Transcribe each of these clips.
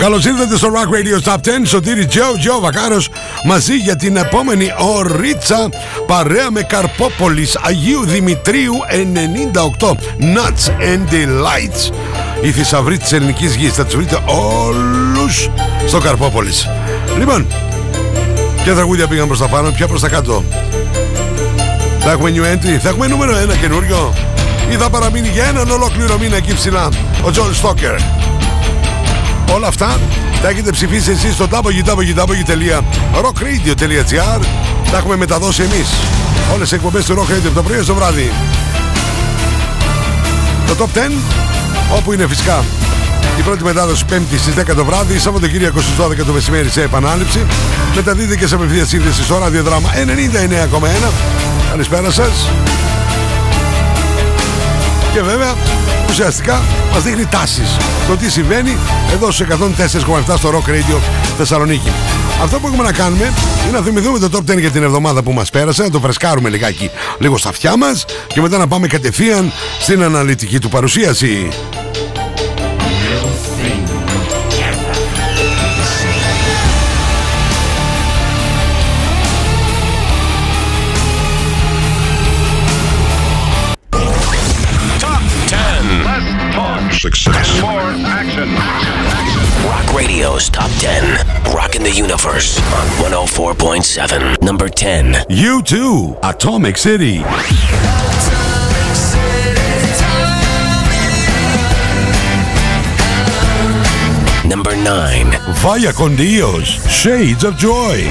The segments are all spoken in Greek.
Καλώς ήρθατε στο Rock Radio Top 10. Σωτήρι Τζο, Τζο Βακάρος μαζί για την επόμενη ωρίτσα παρέα με Καρπόπολης Αγίου Δημητρίου 98. Nuts and Delights. Οι θησαυροί της ελληνικής γης. Θα του βρείτε όλους στο Καρπόπολης. Λοιπόν, ποια τραγούδια πήγαν προς τα πάνω, ποια προς τα κάτω; Θα έχουμε new entry, θα έχουμε νούμερο ένα καινούριο ή θα παραμείνει για έναν ολόκληρο μήνα εκεί ψηλά ο Τζον Στόκερ. Όλα αυτά τα έχετε ψηφίσει εσείς στο www.rockradio.gr Τα έχουμε μεταδώσει εμείς. Όλες οι εκπομπές του Rock Radio από το πρωί στο βράδυ. Το Top 10 Όπου είναι φυσικά η πρώτη μετάδοση 5η στις 10 το βράδυ Σαββατοκύριακο στις 12 το μεσημέρι σε επανάληψη. Μεταδίδεται και σε απευθείας σύνδεση στο Ράδιο Δράμα 99,1 Καλησπέρα σας. Και βέβαια ουσιαστικά μας δείχνει τάσεις. Το τι συμβαίνει εδώ στους 104,7 στο Rock Radio Θεσσαλονίκη. Αυτό που έχουμε να κάνουμε είναι να θυμηθούμε το top 10 για την εβδομάδα που μας πέρασε, να το φρεσκάρουμε λιγάκι λίγο στα αυτιά μας και μετά να πάμε κατευθείαν στην αναλυτική του παρουσίαση. Success. More action. Rock Radio's Top 10. Rocking the Universe on 104.7. Number 10. U2, Atomic City. Number 9. Vaya con Dios, Shades of Joy.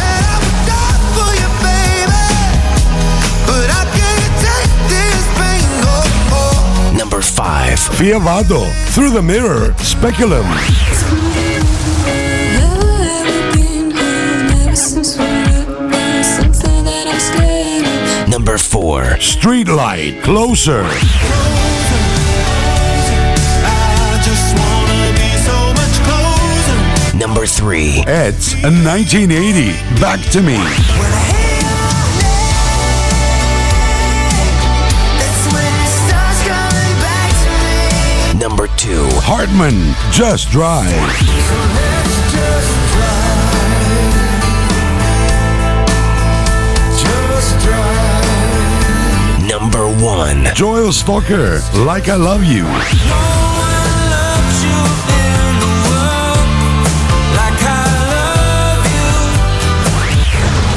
Fiavado, Through the Mirror, Speculum. Number 4. Streetlight, Closer. Number 3. It's a 1980, Back to Me. 2. Hartman, Just Drive. Number 1. Joel Stalker, Like I Love You.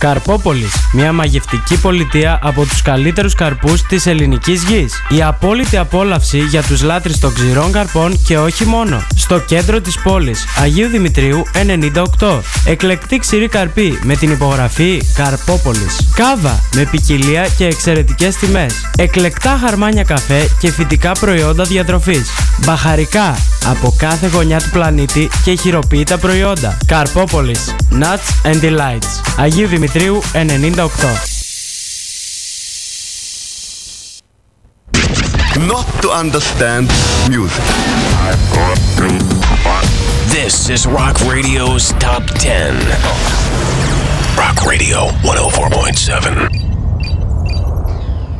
Καρπόπολης, μια μαγευτική πολιτεία από τους καλύτερους καρπούς της ελληνικής γης. Η απόλυτη απόλαυση για τους λάτρεις των ξηρών καρπών και όχι μόνο. Στο κέντρο της πόλης, Αγίου Δημητρίου 98. Εκλεκτή ξηρή καρπή με την υπογραφή Καρπόπολης. Κάβα με ποικιλία και εξαιρετικές τιμές. Εκλεκτά χαρμάνια καφέ και φυτικά προϊόντα διατροφής. Μπαχαρικά από κάθε γωνιά του πλανήτη και χειροποίητα προϊόντα. Καρπόπολης. Nuts and Delights. Αγίου Δημητρίου 98. not to understand music. This is Rock Radio's Top 10. Rock Radio 104.7.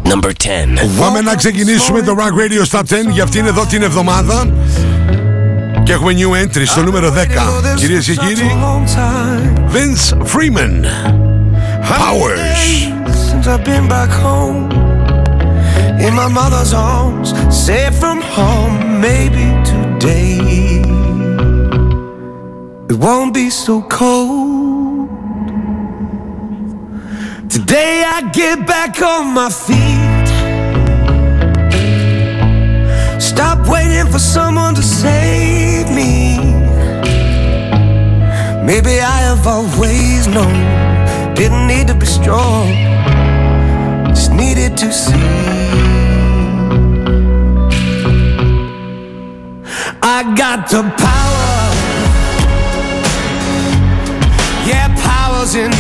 Number 10. Πάμε να ξεκινήσουμε το Rock Radio Top 10 για αυτήν εδώ την εβδομάδα. Και έχουμε new entry στο νούμερο 10. Κυρίες και κύριοι, Vince Freeman. Powers. Since I've been back home, in my mother's arms, safe from home, maybe today it won't be so cold. Today I get back on my feet. Stop waiting for someone to save me. Maybe I have always known didn't need to be strong, just needed to see. I got the power. Yeah, power's in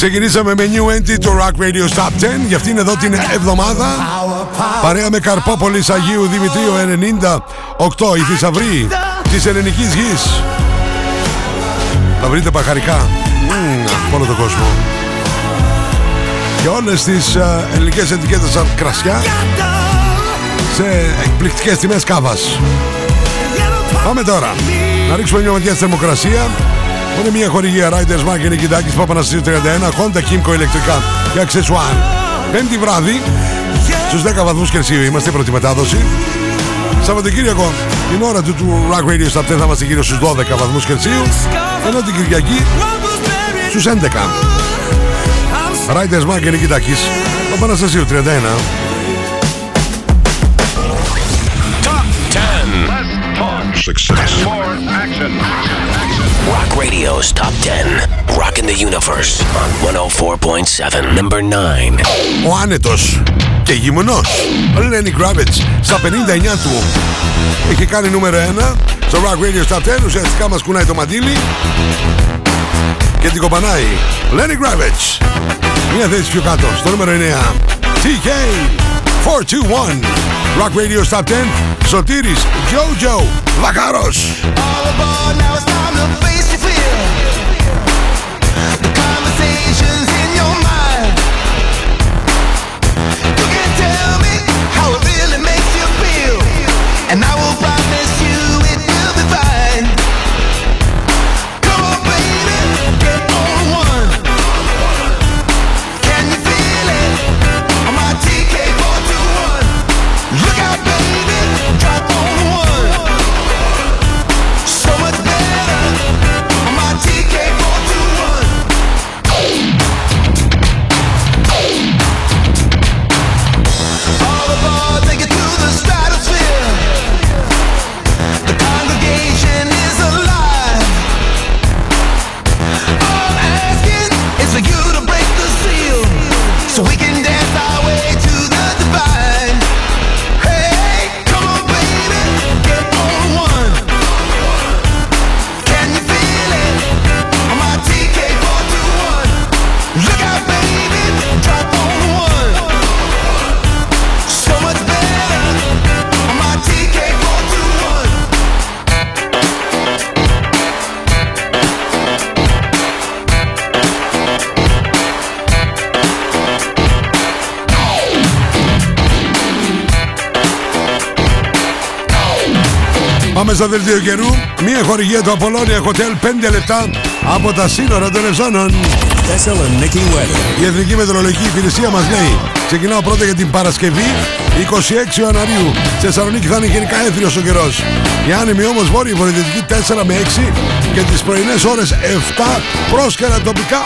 Ξεκινήσαμε με New Entry το Rock Radio Top 10 για αυτήν εδώ την εβδομάδα. Παρέα με Καρπόπολης Αγίου Δημητρίου 98 η θησαυρή της ελληνικής γης. Θα βρείτε παχαρικά Μμμ, από όλο τον κόσμο. Και όλες τις ε, ελληνικές ετικέτες σαν κρασιά σε εκπληκτικές τιμές κάβας. Πάμε τώρα. Να ρίξουμε μια ματιά στη θερμοκρασία. Που Είναι μια χορηγία Riders Mark και Νικητάκης Παπαναστασίου 31 Honda Kimco ηλεκτρικά και αξεσουάρ. Πέμπτη βράδυ στους 10 βαθμούς Κελσίου είμαστε πρώτη μετάδοση. Σαββατοκύριακο την ώρα του, του Rock Radio Stop 10 θα είμαστε γύρω στους 12 βαθμούς Κελσίου ενώ την Κυριακή στους 11. Riders Mark και Νικητάκης Παπαναστασίου 31 Success. Rock Radio's Top 10. Rocking the Universe on 104.7. Number 9. Ο άνετος και γυμνός. Ο Lenny Kravitz στα 59 του. Έχει κάνει νούμερο 1 στο Rock Radio Top 10 ουσιαστικά μας κουνάει το μαντίλι και την κοπανάει. Lenny Kravitz. Μια θέση πιο κάτω στο νούμερο 9 TK 421. Rock Radio's Top 10, Sotiris, Jojo, Vacaros. All aboard, now it's time to face your fear. The conversation's in your mind. You can tell me how it really makes you feel. And I will promise you. Στο δελτίο καιρού. Μια χορηγία του Απολώνια Hotel 5 λεπτά από τα σύνορα των Ευζώνων. Η Εθνική Μετρολογική Υπηρεσία μας λέει Ξεκινάω πρώτα για την Παρασκευή 26 Ιανουαρίου. Στη Θεσσαλονίκη θα είναι γενικά έθριος ο καιρός. Η άνεμη όμως βόρεια βορειοδυτική 4 με 6 και τις πρωινές ώρες 7 πρόσκαιρα τοπικά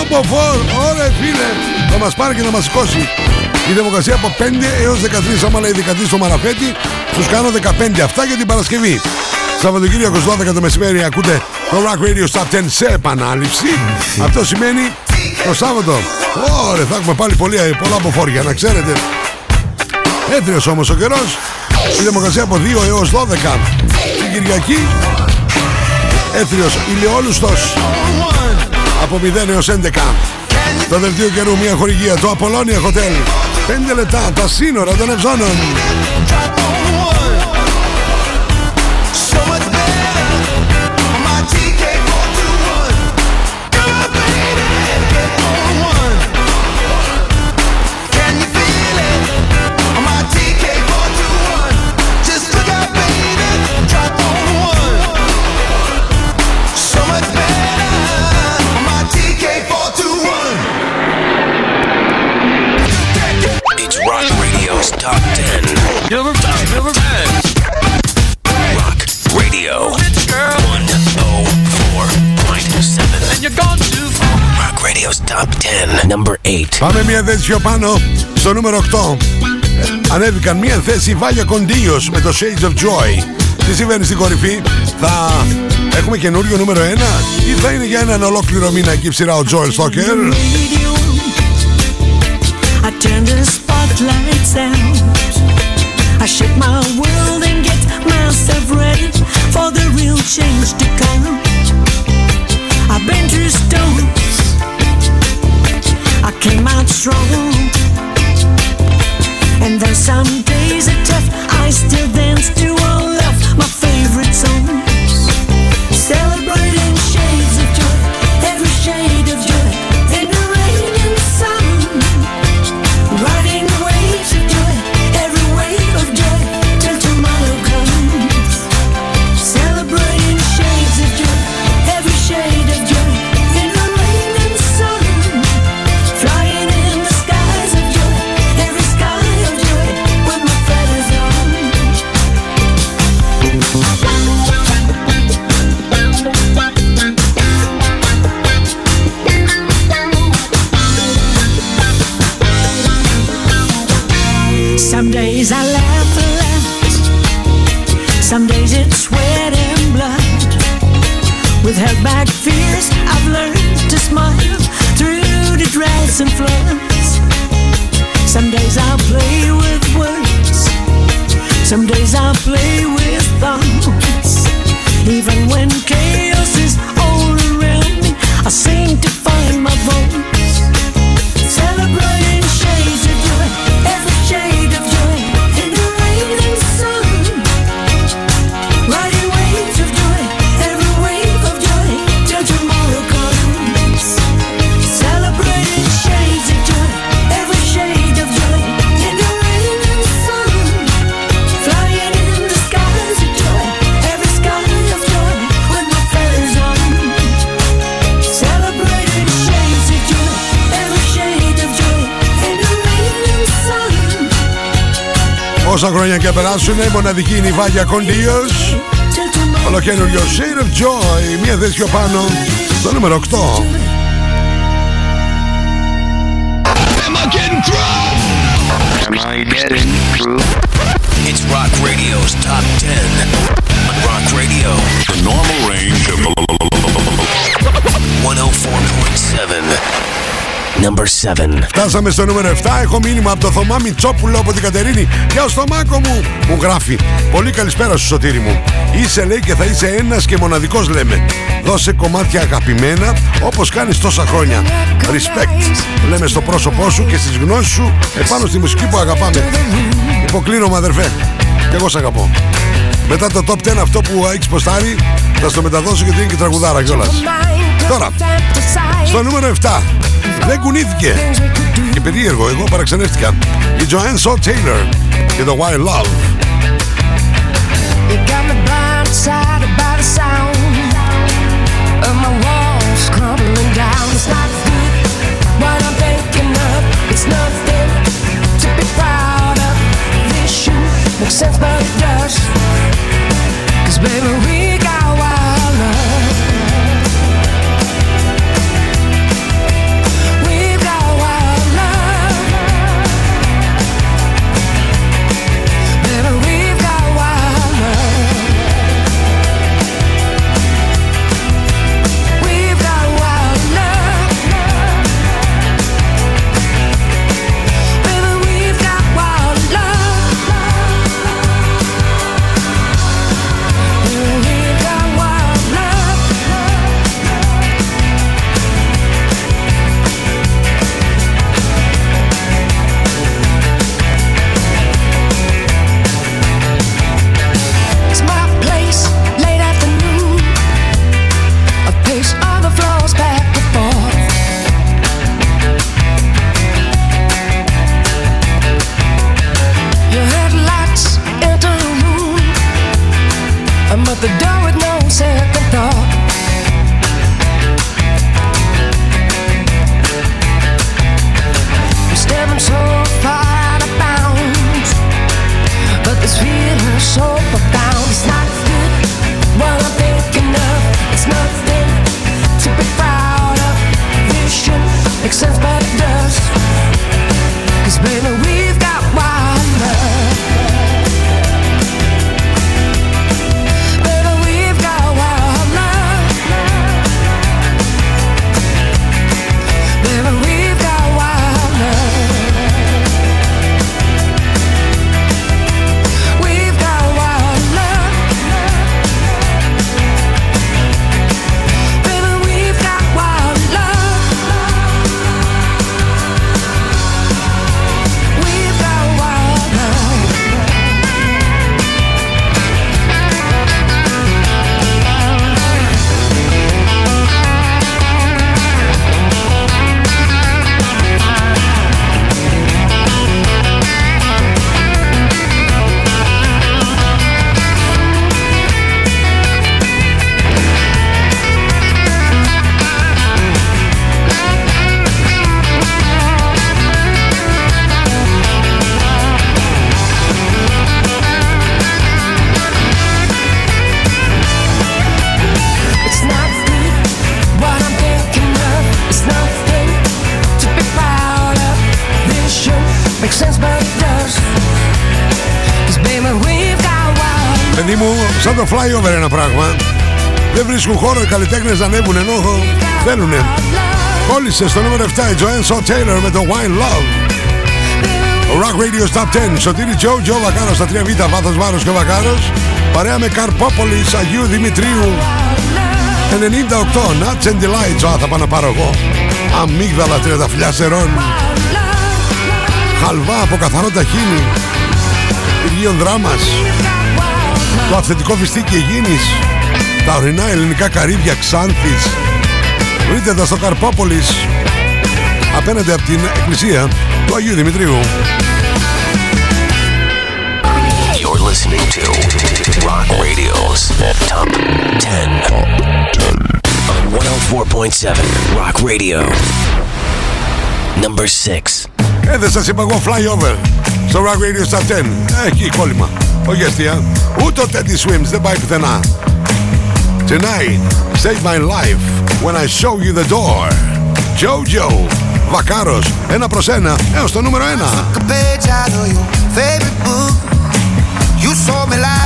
8 μποφόρ. Ωραία φίλε, θα μας πάρει και να μας σηκώσει. Η δημοκρασία από 5 έως 13 άμα λέει 13 στο Μαραφέτη Τους κάνω 15 αυτά για την Παρασκευή. Σαββατοκύριακος 12 το μεσημέρι ακούτε το Rock Radio Stop 10 σε επανάληψη. Αυτό σημαίνει το Σάββατο. Ωραία θα έχουμε πάλι πολύ, πολλά αποφόρια να ξέρετε. Έθριος όμως ο καιρός. Η δημοκρασία από 2 έως 12 Την Κυριακή. Έθριος ηλιόλουστος. Από 0 έως 11 Το δελτίο καιρού μια χορηγία Το Απολώνια Hotel. 5 λεπτά τα σύνορα των Ευζώνων Πάμε μια θέση πιο πάνω στο νούμερο 8 Ανέβηκαν μια θέση Βάλια Κοντίος με το Shades of Joy Τι συμβαίνει στην κορυφή; Θα έχουμε καινούριο νούμερο 1 Ή θα είναι για έναν ολόκληρο μήνα εκεί ψηρά ο Joel Stoker radio. I turn the spotlights out. I shake my world and get myself ready for the real change to come. I've been through storms. Came out strong. And though some days are tough, I still dance to all of Some days I laugh and laugh. Some days it's sweat and blood. With held back fears, I've learned to smile through the droughts and floods. Some days I'll play with words. Some days I'll play with thoughts. Even when chaos is all around me, I seem to find my voice. Όσα χρόνια και περάσουν μοναδική είναι η Βάλια Κοντίος Till tomorrow Ολοκένουργιο Shade of Joy Μια θέση πιο πάνω στο νούμερο 8 It's Rock Radio's Top 10. On Rock Radio The normal range of 104.7. Number 7. Φτάσαμε στο νούμερο 7. Έχω μήνυμα από το Θωμά Μητσόπουλο από την Κατερίνη. Γεια στο μάκο μου. Μου γράφει. Πολύ καλησπέρα σου, Σωτήρη μου. Είσαι λέει και θα είσαι ένας και μοναδικός λέμε. Δώσε κομμάτια αγαπημένα όπως κάνεις τόσα χρόνια. Respect. Λέμε στο πρόσωπό σου και στις γνώσεις σου επάνω στη μουσική που αγαπάμε. Υποκλίνομαι αδερφέ. Και εγώ σ' αγαπώ. Μετά το top 10 αυτό που έχει ποστάρει θα στο μεταδώσω γιατί είναι και τραγουδάρα κιόλας. Τώρα, στο νούμερο 7 δεν κουνήθηκε. Και περίεργο, εγώ παραξενεύτηκα. Η Joanne Taylor και το Wild Love. You got me blindsided by the sound of my walls crumbling down. It's not good what I'm thinking of. It's nothing to be proud of. This shoe makes sense, but it does. Cause baby, we βρίσκουν χώρο οι καλλιτέχνες να ανέβουν ενώ θέλουνε. Κόλλησε στο νούμερο 7 η Joanne Shaw Taylor με το Wine Love. Rock Radio Top 10. Σωτήρι Τζο, Τζο Βακάρος στα 3Β, βάθος βάρος και ο Βακάρος. Παρέα με Καρπόπολης, Αγίου Δημητρίου. 98, Nuts and Delights. Α, θα πάω να πάρω εγώ. Αμύγδαλα τριανταφυλιά σερών. Χαλβά από καθαρό ταχύνι. Υγείων δράμας. Το αυθεντικό φιστίκι Αιγίνης. Τα ορεινά ελληνικά καρύδια Ξάνθης. Βρείτε τα στο Καρπόπολης. Απέναντι από την εκκλησία του Αγίου Δημητρίου. You're listening to Rock Radio's Top 10 on 104.7 Rock Radio. Number 6. Ε, δεν σας είπα εγώ flyover στο Rock Radio Star 10. Έχει κόλλημα. Όχι αστεία. Ούτε ο Teddy Swims δεν πάει πουθενά. Tonight, save my life when I show you the door. Jojo, Βακάρος, ένα προς ένα έως το νούμερο ένα. a page out of your favorite book. You saw me lies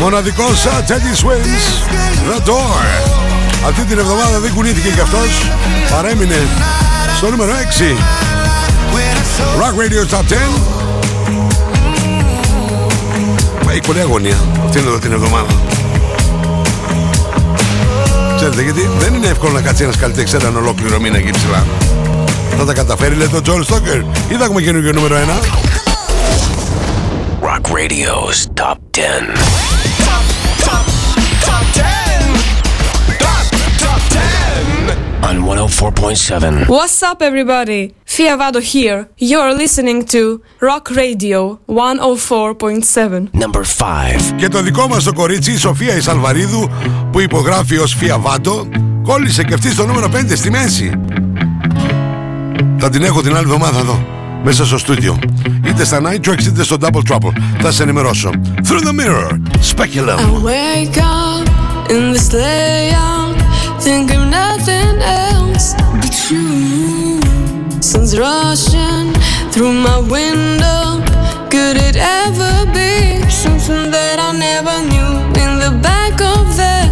Μοναδικός α, Teddy Swims The Door. Αυτή την εβδομάδα δεν κουνήθηκε κι αυτός Παρέμεινε στο νούμερο 6 Rock Radio Top 10 Έχει πολλή αγωνία Αυτή είναι εδώ την εβδομάδα. Ξέρετε γιατί δεν είναι εύκολο να κάτσει ένας καλλιτέχνης έναν ολόκληρο μήνα εκεί ψηλά. Θα τα καταφέρει λέει το John Stoker. Ή θα έχουμε καινούργιο νούμερο 1 Rock Radio's Top 10. On 104.7. What's up, everybody? Fiavado here. You're listening to Rock Radio 104.7. Number 5. Και το δικό μας το κορίτσι, η Σοφία η Σαλβαρίδου, που υπογράφει ως Φιαβάτο, κόλλησε και αυτή στο νούμερο 5 στη μέση. Θα την έχω την άλλη εβδομάδα εδώ, μέσα στο στούντιο. Είτε στα Night Tracks είτε στο Double Trouble. Θα σε ενημερώσω. Through the Mirror, Speculum. I wake up in this layout, think of nothing else but you. Sun's rushing through my window. Could it ever be something that I never knew? In the back of there,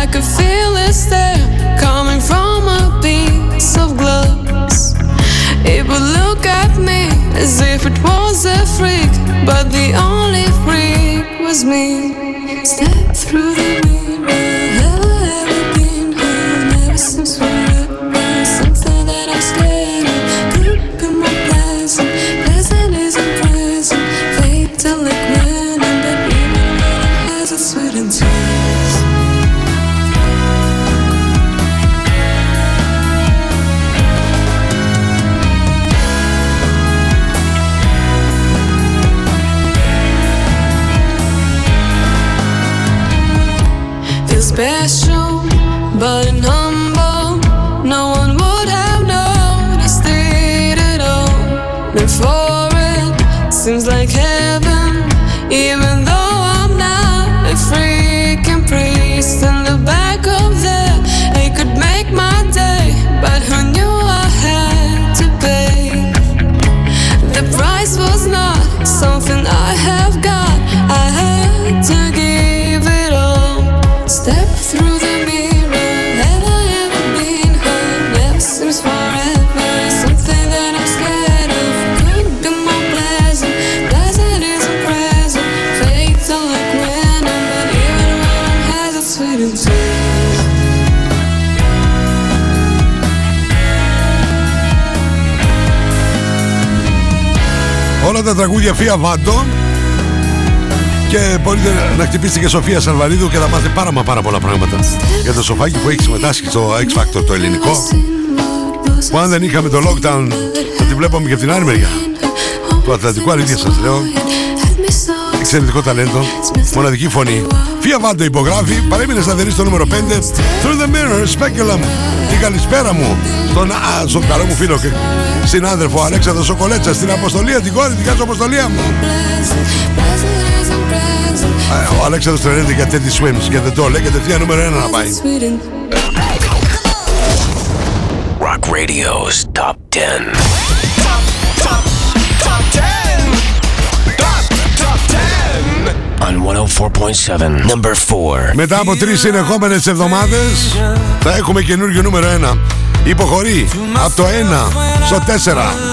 I could feel it's there, coming from a piece of glass. It would look at me as if it was a freak, but the only freak was me. Step through the mirror, τραγούδια Φία Βάντο και μπορείτε να χτυπήσετε και Σοφία Σαλβαρίδου και θα μάθετε πάρα μα πάρα πολλά πράγματα για το σοφάκι που έχει συμμετάσχει στο X Factor το ελληνικό. Που αν δεν είχαμε το lockdown θα τη βλέπαμε και από την άλλη μεριά. Του Ατλαντικού αλήθεια σας λέω. Εξαιρετικό ταλέντο μοναδική φωνή. Φία Βάντο υπογράφει παρέμεινε σταθερή στο νούμερο 5 Through the Mirror Speculum. Την καλησπέρα μου στον, α, στον καλό μου φίλο και συνάδελφο Αλέξανδρος Σοκολέτσα στην αποστολία την κόρη την κάτω αποστολία μου Ε, Ο Αλέξανδρος τρελαίνεται για Teddy Swims και δεν το λέει και τευθεία νούμερο 1 να πάει Rock Radio's Top 10. 104.7. Number 4. Μετά από τρεις συνεχόμενες εβδομάδες θα έχουμε καινούργιο νούμερο 1 Υποχωρεί από το 1 στο 4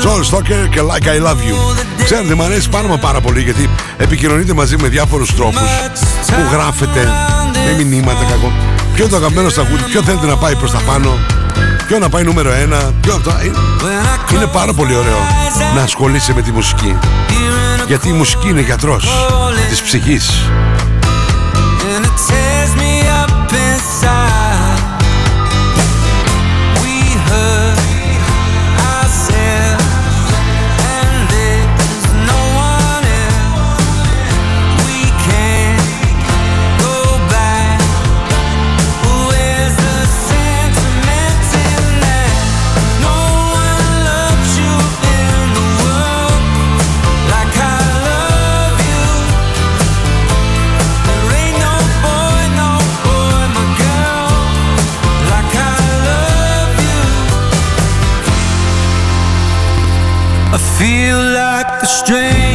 Joel Stoker και Like I Love You Ξέρετε μου αρέσει πάρα μα πάρα πολύ γιατί επικοινωνείτε μαζί με διάφορους τρόπους που γράφετε με μηνύματα κακό Ποιο είναι το αγαπημένο τραγούδι, ποιο θέλετε να πάει προς τα πάνω Ποιο να πάει νούμερο 1 ποιο αυτό. Ε, Είναι πάρα πολύ ωραίο να ασχολείσαι με τη μουσική Γιατί η μουσική είναι γιατρός της ψυχής strange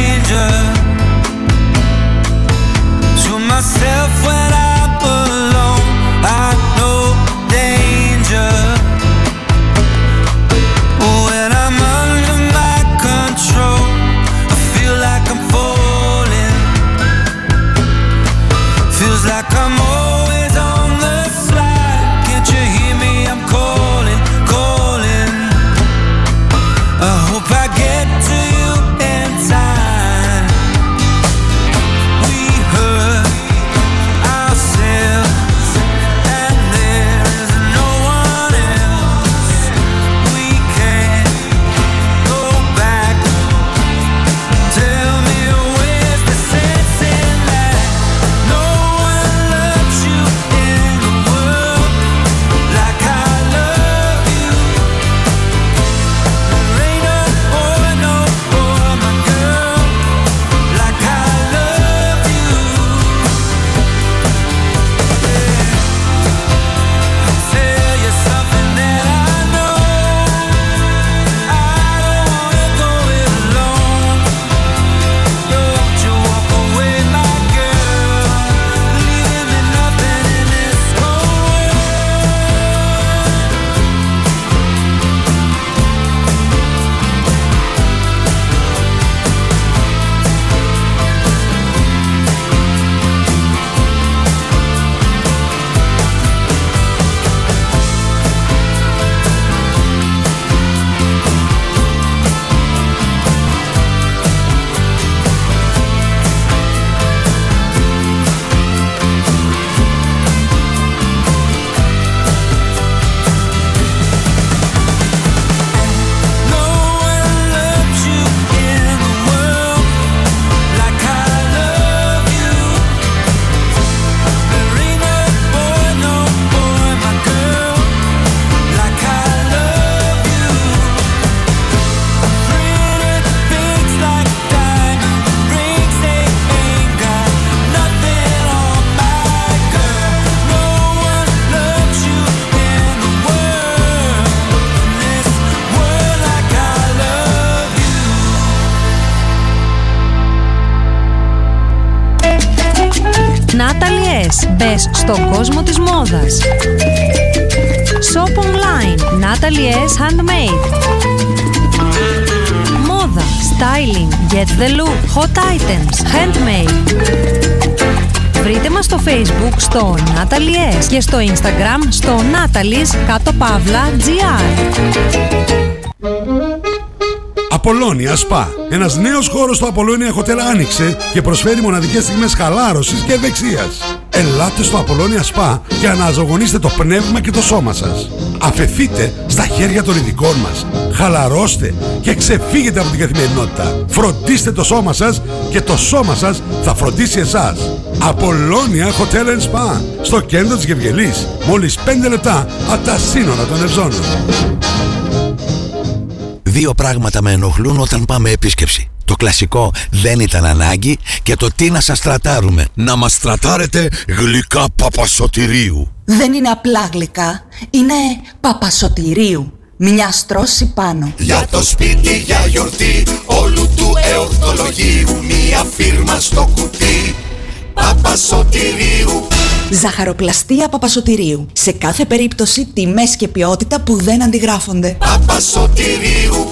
ιδέες. Μπες στον κόσμο της μόδας. Shop online. Natalie S. Handmade. Μόδα. Styling. Get the look. Hot items. Handmade. Βρείτε μας στο facebook στο Natalie S και στο instagram στο Natalie's κάτω παύλα GR. Απολώνια Spa. Ένας νέος χώρος στο Απολώνια Hotel άνοιξε και προσφέρει μοναδικές στιγμές χαλάρωσης και ευεξίας. Ελάτε στο Απολώνια Spa και αναζωογονήστε το πνεύμα και το σώμα σας. Αφεθείτε στα χέρια των ειδικών μας. Χαλαρώστε και ξεφύγετε από την καθημερινότητα. Φροντίστε το σώμα σας και το σώμα σας θα φροντίσει εσάς. Απολώνια Hotel and Spa. Στο κέντρο της Γευγελής. Μόλις 5 λεπτά από τα σύνορα των Ευζώνων. Δύο πράγματα με ενοχλούν όταν πάμε επίσκεψη. Το κλασικό δεν ήταν ανάγκη και το τι να σας στρατάρουμε. Να μας στρατάρετε γλυκά παπασωτηρίου. Δεν είναι απλά γλυκά, είναι παπασωτηρίου. Μια στρώση πάνω. Για το σπίτι, για γιορτή Όλου του εορτολογίου Μια φίρμα στο κουτί Παπασωτηρίου Ζαχαροπλαστεία Παπασωτηρίου. Σε κάθε περίπτωση τιμές και ποιότητα που δεν αντιγράφονται. Παπασωτηρίου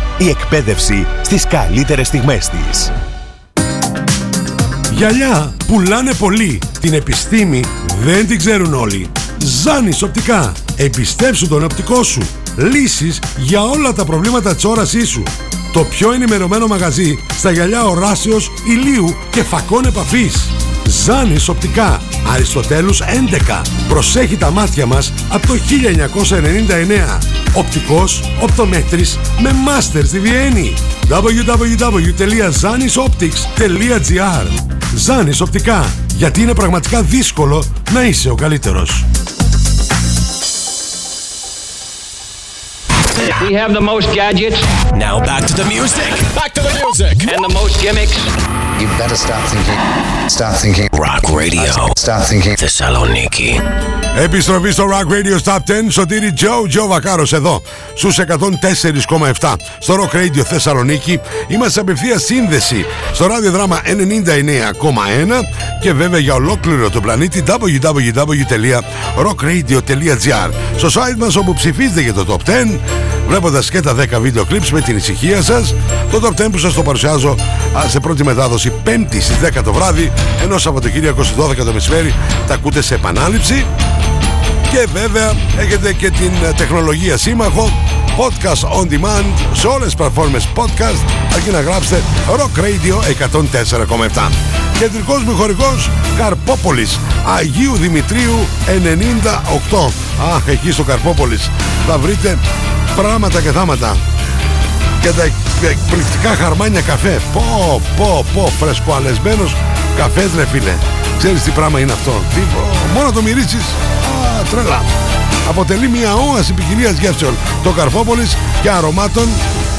Η εκπαίδευση στις καλύτερες στιγμές της. Γυαλιά πουλάνε πολύ. Την επιστήμη δεν την ξέρουν όλοι. Ζάνης οπτικά. Εμπιστέψου τον οπτικό σου. Λύσεις για όλα τα προβλήματα της όρασής σου. Το πιο ενημερωμένο μαγαζί στα γυαλιά οράσεως, ηλίου και φακών επαφής. Ζάνης οπτικά. Αριστοτέλους 11. Προσέχει τα μάτια μας από το 1999. Οπτικός, οπτομέτρης με μάστερς στη Βιέννη. www.zanisoptics.gr Ζάνης οπτικά. Γιατί είναι πραγματικά δύσκολο να είσαι ο καλύτερος. We have the most gadgets. Now back to the music. Back to the music. And the most gimmicks. You better start thinking. Start thinking. Rock Radio. Start thinking. Θεσσαλονίκη. Επιστροφή στο Rock Radio Stop 10 Σωτήρι Τζο, Τζο Βακάρος εδώ στους 104,7 στο Rock Radio Θεσσαλονίκη Είμαστε σε απευθεία σύνδεση στο ραδιοδράμα 99,1 και βέβαια για ολόκληρο το πλανήτη www.rockradio.gr Στο site μας όπου ψηφίζετε για το Top 10 βλέποντας και τα 10 βίντεο clips με την ησυχία σας το Top 10 που σας το παρουσιάζω α, σε πρώτη μετάδοση 5η στις 10 το βράδυ ενώ Σαββατοκύριακο στις 12 το μεσημέρι τα ακούτε σε επανάληψη. Και βέβαια έχετε και την ε, τεχνολογία σύμμαχο Podcast on demand σε όλες τις πλατφόρμες podcast αρκεί να γράψετε Rock Radio 104,7 Κεντρικός μου χωρικός Καρπόπολης Αγίου Δημητρίου 98 Αχ, εκεί στο Καρπόπολης. Θα βρείτε πράγματα και θάματα και τα εκπληκτικά χαρμάνια καφέ. Πω, πω, πω, φρεσκοαλεσμένος καφές ρε φίλε. Ξέρεις τι πράγμα είναι αυτό. Τι, πω, μόνο το μυρίσεις. Α, τρελά. Αποτελεί μια όαση ποικιλίας γεύσεων. Το Καρφόπολης και αρωμάτων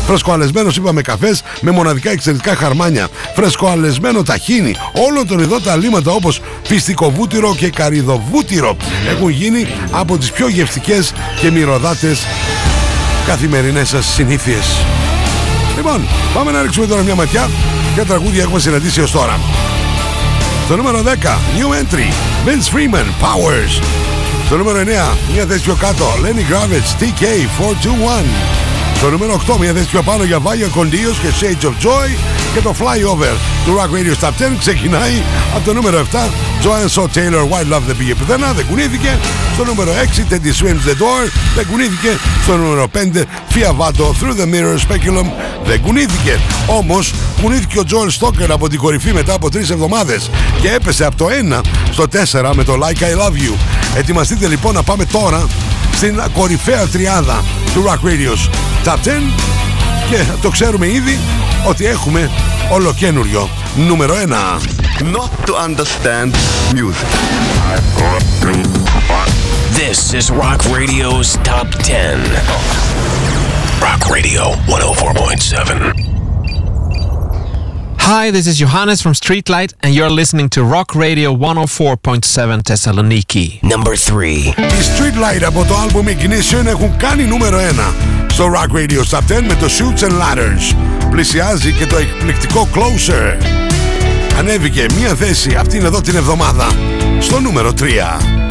Φρεσκοαλεσμένος είπαμε καφές με μοναδικά εξαιρετικά χαρμάνια. Φρεσκοαλεσμένο ταχίνι. Όλων των ειδών τα λίματα όπως φυστικοβούτυρο και καριδοβούτυρο έχουν γίνει από τις πιο γευστικές και μυρωδάτες καθημερινές σας συνήθειες. Λοιπόν, πάμε να ρίξουμε τώρα μια ματιά για τραγούδια έχουμε συναντήσει ως τώρα. Στο νούμερο 10, New Entry, Vince Freeman, Powers. Στο νούμερο 9, μια θέση πιο κάτω, Lenny Gravitz, TK421. Στο νούμερο 8 μια θέση πιο πάνω για Βάγια Κοντίος και Shades of Joy και το Flyover του Rock Radio Top 10 ξεκινάει από το νούμερο 7 Joanne So Taylor White Love δεν πήγε πουθενά, δεν κουνήθηκε. Στο νούμερο 6 Teddy Swims The Door δεν κουνήθηκε. Στο νούμερο 5 Fiavato Through the Mirror Speculum δεν κουνήθηκε. Όμως κουνήθηκε ο Joel Stoker από την κορυφή μετά από 3 εβδομάδες και έπεσε από το 1 στο 4 με το Like I Love You. Ετοιμαστείτε λοιπόν να πάμε τώρα στην κορυφαία τριάδα του Rock Radio's Top 10 και το ξέρουμε ήδη ότι έχουμε ολοκένουριο νούμερο 1 Not to understand music. This is Rock Radio's Top 10. Rock Radio 104.7. Hi, this is Johannes from Streetlight, and you're listening to Rock Radio 104.7 Thessaloniki. Number 3. Οι Streetlight από το άλμπουμ Ignition έχουν κάνει νούμερο 1 στο Rock Radio Top 10 με το Shoots and Ladders. Πλησιάζει και το εκπληκτικό Closer. Ανέβηκε μία θέση αυτήν εδώ την εβδομάδα στο νούμερο 3.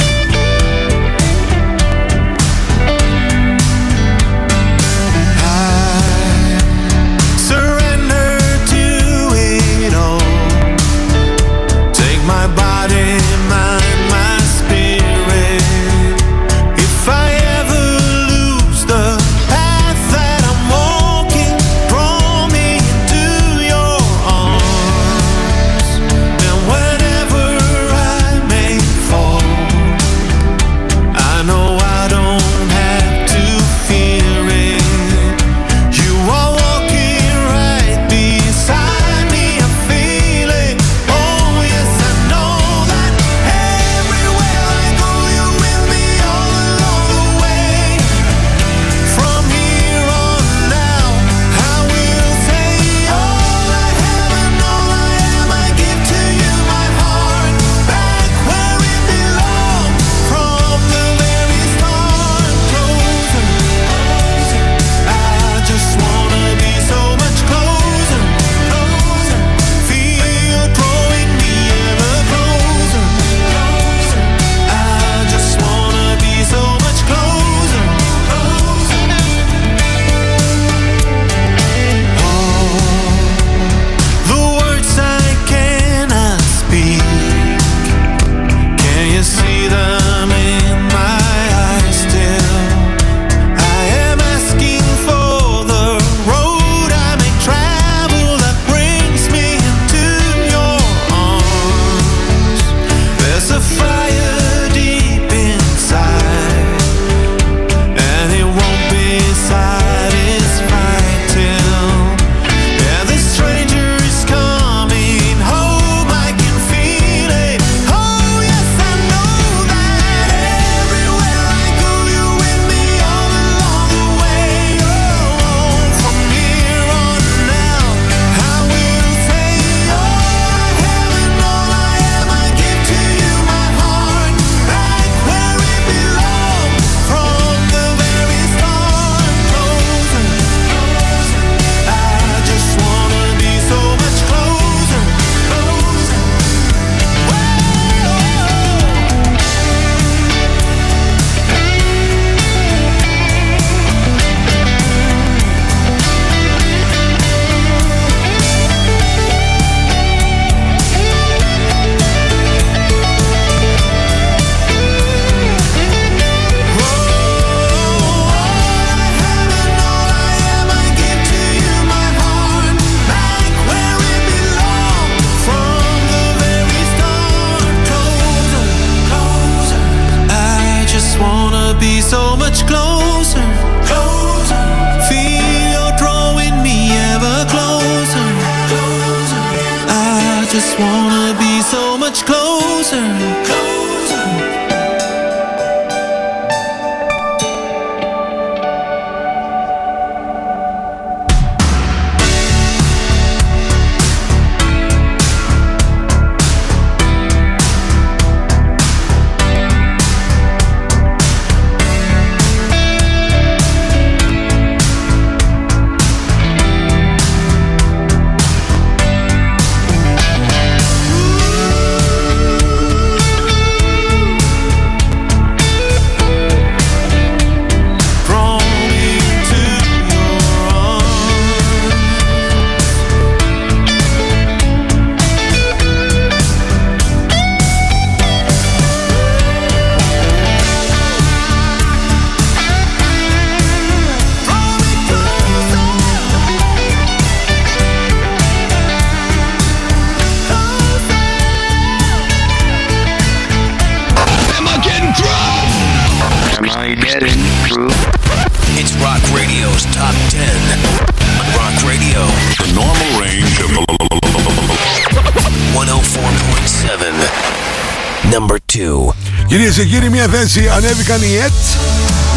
Nancy Ανέβηκαν οι ET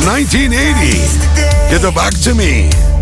1980 και το Back to Me.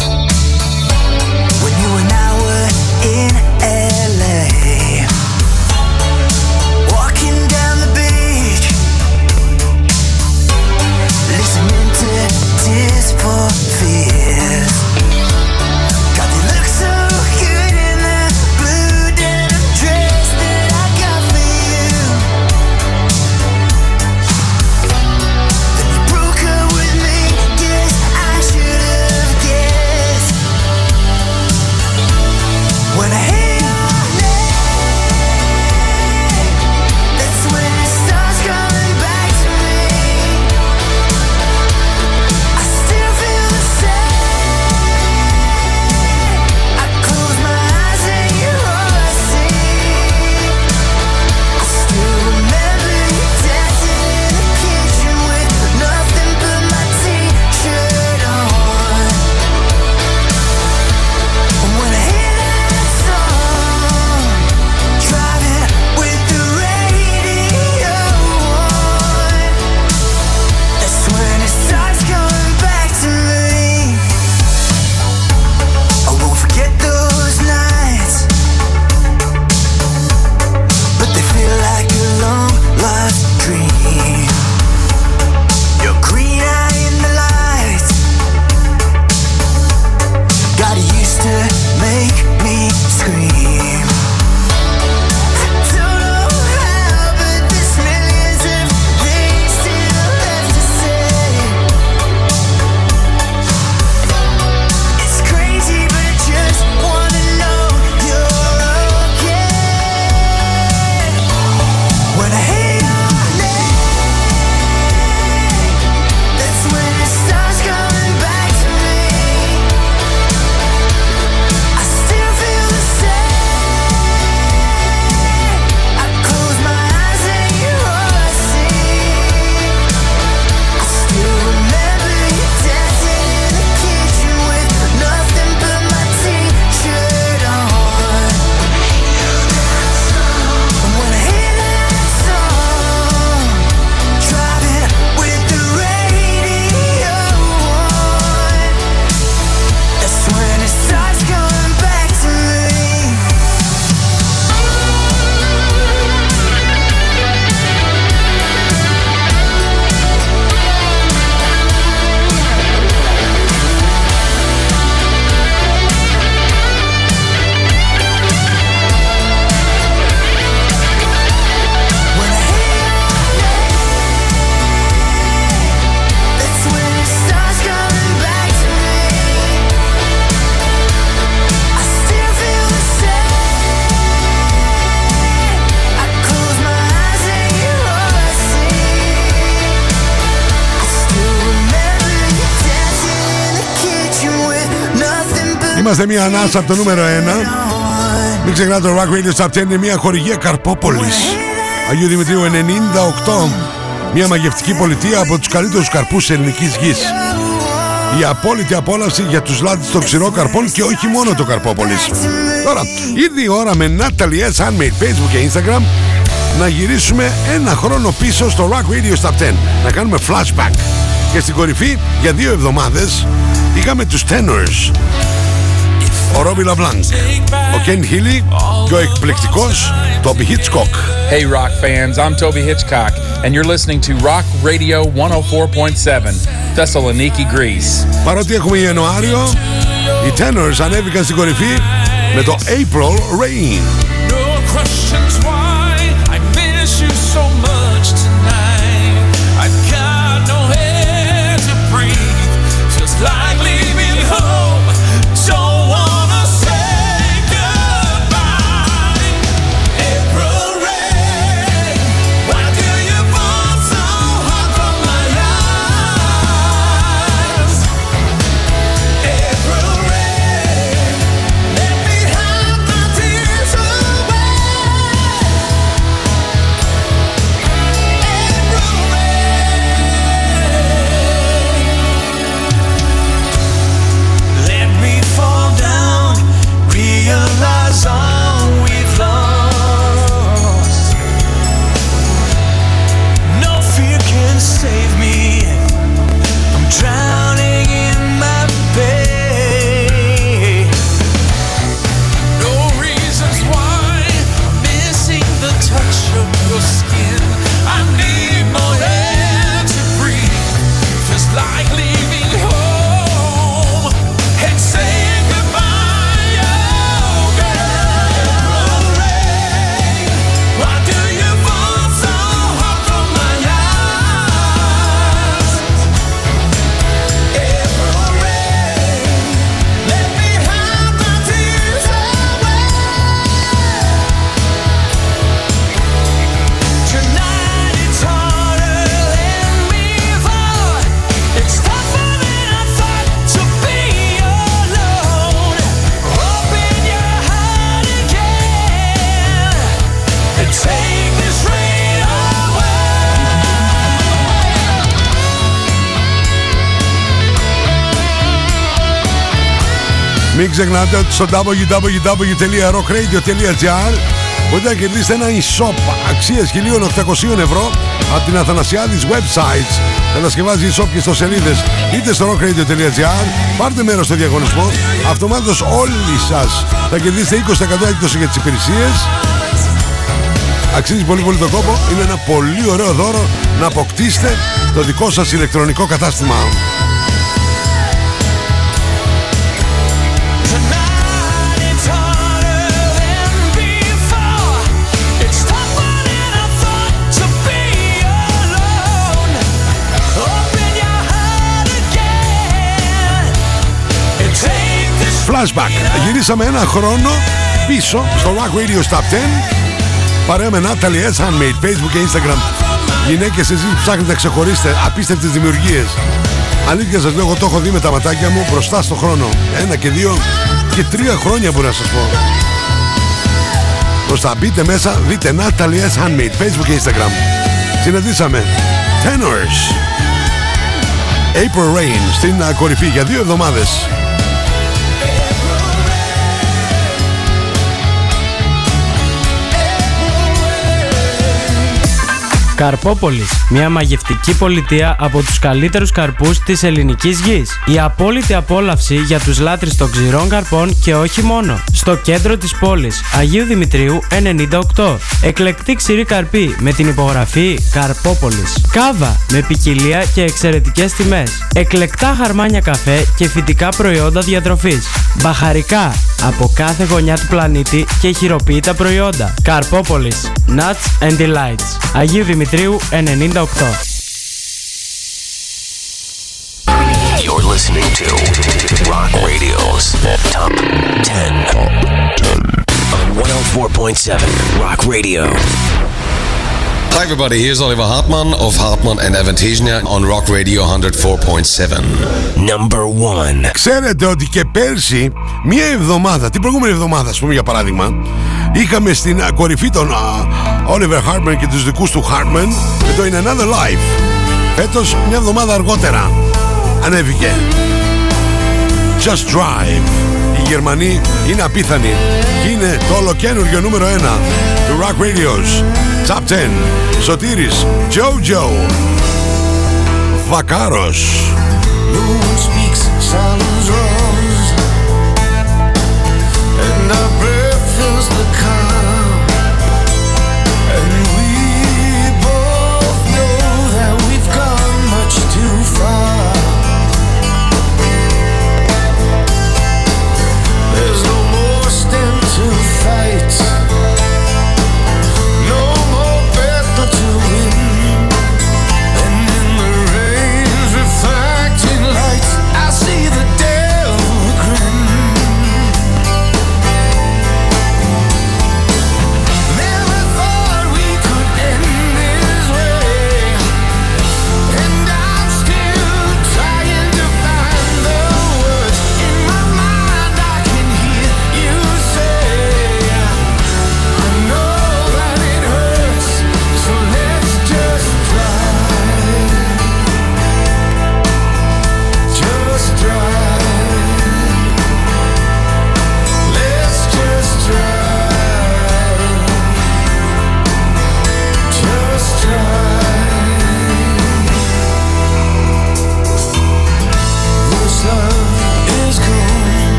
Είμαστε μια ανάσα από το νούμερο 1. Μην ξεχνάτε το Rock Radio Stop 10 είναι μια χορηγία Καρπόπολης. Αγίου Δημητρίου 98. Μια μαγευτική πολιτεία από τους καλύτερους καρπούς ελληνικής γης. Η απόλυτη απόλαυση για τους λάδι των ξηρών καρπών και όχι μόνο το Καρπόπολης. Τώρα, ήρθε η ώρα με Natalie S. Handmade Facebook και Instagram να γυρίσουμε ένα χρόνο πίσω στο Rock Radio Stop 10. Να κάνουμε flashback. Και στην κορυφή για δύο εβδομάδες είχαμε τους Tenors ο Robbie LaBlanc. Ο Kent Hilli και ο Toby Hitchcock. Hey rock fans, I'm Toby Hitchcock and you're listening to Rock Radio 104.7 Thessaloniki, Greece. Παρότι έχουμε Ιανουάριο, οι Tenors ανέβηκαν στην κορυφή με το April Rain. No Μην ξεχνάτε ότι στο www.rockradio.gr μπορείτε να κερδίσετε ένα e-shop αξίας 1.800 ευρώ από την Αθανασιάδης Websites. Κατασκευάζει e-shop και στο σελίδες είτε στο rockradio.gr. Πάρτε μέρος στο διαγωνισμό. Αυτομάτως όλοι σας θα κερδίσετε 20% έκπτωση για τις υπηρεσίες. Αξίζει πολύ πολύ τον κόπο. Είναι ένα πολύ ωραίο δώρο να αποκτήσετε το δικό σας ηλεκτρονικό κατάστημα. Flashback. Γυρίσαμε ένα χρόνο πίσω στο Rock Radio Stop 10. Παρέα με Natalie S. Handmade, Facebook και Instagram. Γυναίκες εσείς που ψάχνετε να ξεχωρίσετε απίστευτες δημιουργίες. Αλήθεια σας λέω, εγώ το έχω δει με τα ματάκια μου μπροστά στο χρόνο. Ένα και δύο και τρία χρόνια μπορώ να σας πω. Μπροστά μπείτε μέσα, δείτε Natalie S. Handmade, Facebook και Instagram. Συναντήσαμε Tenors. April Rain στην α, κορυφή για δύο εβδομάδες. Καρπόπολης, μια μαγευτική πολιτεία από τους καλύτερους καρπούς της ελληνικής γης. Η απόλυτη απόλαυση για τους λάτρεις των ξηρών καρπών και όχι μόνο. Στο κέντρο της πόλης, Αγίου Δημητρίου 98. Εκλεκτή ξηρή καρπή με την υπογραφή Καρπόπολης. Κάβα με ποικιλία και εξαιρετικές τιμές. Εκλεκτά χαρμάνια καφέ και φυτικά προϊόντα διατροφής. Μπαχαρικά από κάθε γωνιά του πλανήτη και χειροποίητα προϊόντα. Καρπόπολης. Nuts and Delights. Αγίου Δημητρίου 98. You're listening to Rock Radio's Top 10 on 104.7 Rock Radio. Hi everybody, here's Oliver Hartmann of Hartmann and Avantasia on Rock Radio 104.7. Number 1. Ξέρετε ότι και πέρσι, μία εβδομάδα, την προηγούμενη εβδομάδα, α πούμε για παράδειγμα, είχαμε στην α, κορυφή των α, Oliver Hartman και τους δικούς του Hartman με το In Another Life. Φέτος, μια εβδομάδα αργότερα, ανέβηκε. Just Drive. Οι Γερμανοί είναι απίθανοι και είναι το ολοκένουργιο νούμερο 1 του Rock Radio's Top 10. Σωτήρης Jojo Βακάρος. No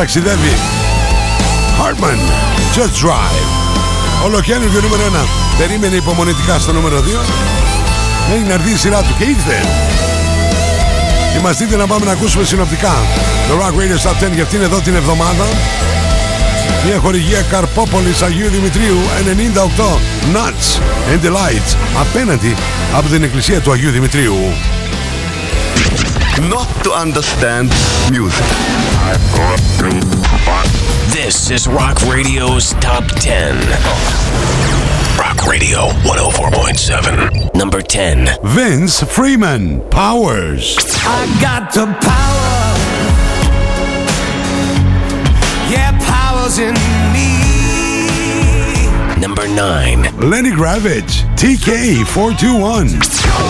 ταξιδεύει. Hartman, Just Drive. Ολοκένουργιο νούμερο 1. Περίμενε υπομονετικά στο νούμερο 2. Μέχρι να έρθει η σειρά του και ήρθε. Είμαστε να πάμε να ακούσουμε συνοπτικά το Rock Radio Top 10 για αυτήν εδώ την εβδομάδα. Μια χορηγία Καρπόπολης Αγίου Δημητρίου 98 Nuts and Delights απέναντι από την εκκλησία του Αγίου Δημητρίου. not to understand music. This is Rock Radio's Top 10. Rock Radio 104.7. Number 10. Vince Freeman Powers. I got the power. Yeah, power's in me. Number 9. Lenny Gravitch. TK 421.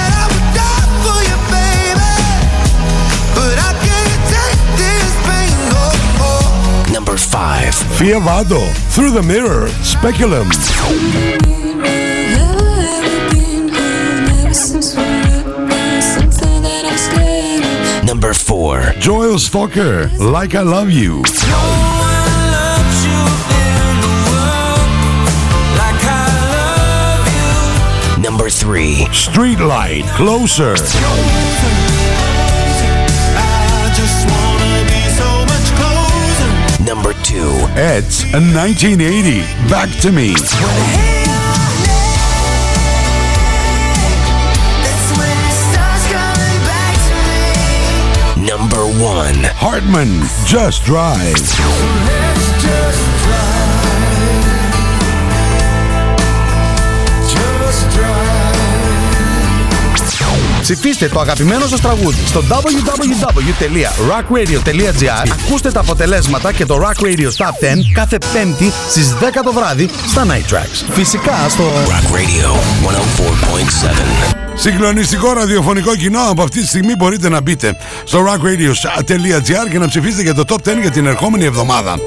5. Fiavado, Through the Mirror, Speculum. Number 4. Joel Stalker, Like I Love You. Number 3. Streetlight, Closer. Number 2. Ed's 1980, Back to Me. Number 1. Hartman, Just Drive. Ψηφίστε το αγαπημένο σας τραγούδι στο www.rockradio.gr Ακούστε τα αποτελέσματα και το Rock Radio Top 10 κάθε πέμπτη στις 10 το βράδυ στα Night Tracks. Φυσικά στο Rock Radio 104.7. Συγκλονιστικό ραδιοφωνικό κοινό. Από αυτή τη στιγμή μπορείτε να μπείτε στο rockradios.gr και να ψηφίσετε για το top 10 για την ερχόμενη εβδομάδα.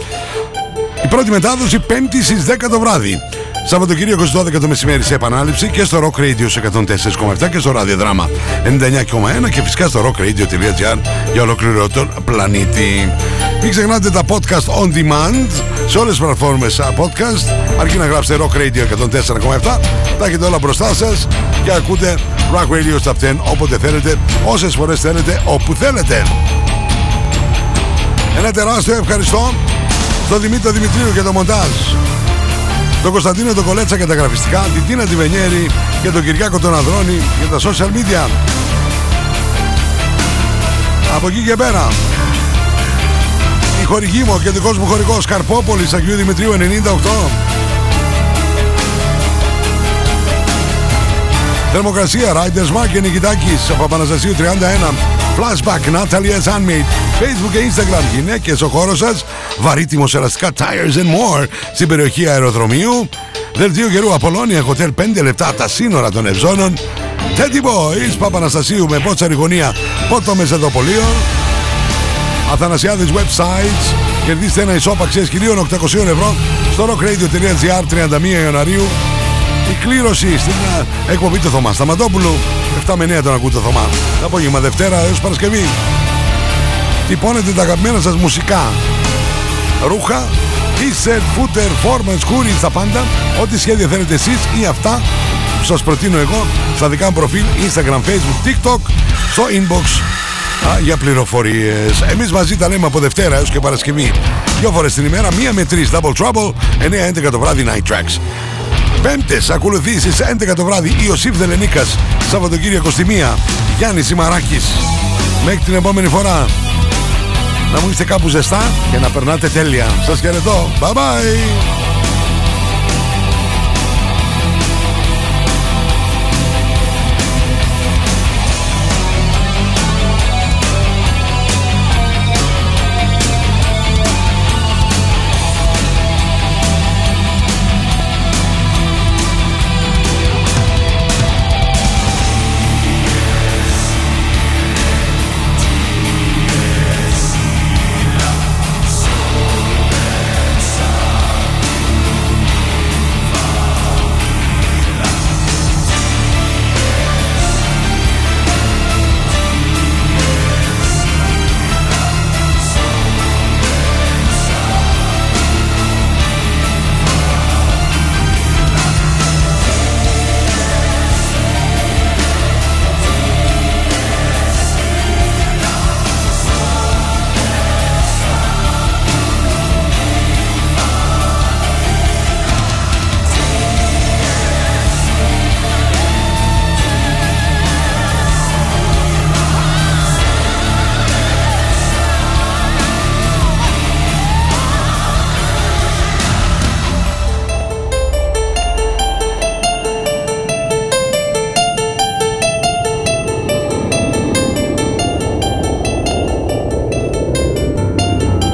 Η πρώτη μετάδοση 5η στις 10 το βράδυ. Σαββατοκύριακος στις 12 το μεσημέρι σε επανάληψη και στο Rock Radio σε 104,7 και στο ραδιοδράμα 99,1 και φυσικά στο rockradio.gr για ολόκληρο τον πλανήτη. Μην ξεχνάτε τα podcast on demand σε όλες τις πλατφόρμες α, podcast αρκεί να γράψετε Rock Radio 104,7 τα έχετε όλα μπροστά σας και ακούτε Rock Radio Top 10 όποτε θέλετε, όσες φορές θέλετε, όπου θέλετε. Ένα τεράστιο ευχαριστώ στον Δημήτρη Δημητρίου για το μοντάζ. Τον Κωνσταντίνο τον Κολέτσα για τα γραφιστικά, την Τίνα Τιβενιέρη και τον Κυριάκο τον Ανδρώνη για τα social media. Από εκεί και πέρα. Η χορηγή μου και δικός μου χορηγός Καρπόπολης Αγίου Δημητρίου 98. Θερμοκρασία Riders Mark και Νικητάκης από Παναστασίου 31. Flashback Natalia Handmade. Facebook και Instagram. Γυναίκες ο χώρος σας. Βαρύτιμος ελαστικά Tires and More στην περιοχή αεροδρομίου. Δελτίο καιρού Απολώνια Hotel 5 λεπτά από τα σύνορα των Ευζώνων. Teddy Boys Παπαναστασίου με πότσαρη γωνία Πότο Μεσεδοπολείο. Αθανασιάδης websites. Κερδίστε ένα ισόπ αξίας 1.800 ευρώ στο rockradio.gr 31 Ιανουαρίου. Η κλήρωση στην ε, εκπομπή του Θωμά Σταματόπουλου. 7 με 9 τον ακούτε Θωμά. Το απόγευμα Δευτέρα έως Παρασκευή. Τυπώνετε τα αγαπημένα σας μουσικά. Ρούχα, t-shirt, footer, φόρμα, σκούρι, τα πάντα. Ό,τι σχέδια θέλετε εσείς ή αυτά που σας προτείνω εγώ στα δικά μου προφίλ Instagram, Facebook, TikTok, στο inbox α, για πληροφορίες. Εμείς μαζί τα λέμε από Δευτέρα έως και Παρασκευή. Δυο φορές την ημέρα, μία με τρεις Double Trouble, 9-11 το βράδυ Night Tracks. Πέμπτες ακολουθήσεις 11 το βράδυ Ιωσήφ Δελενίκας Σαββατοκύριακο στη μία Γιάννης Σιμαράκης Μέχρι την επόμενη φορά Να μου είστε κάπου ζεστά Και να περνάτε τέλεια. Σας χαιρετώ. Bye bye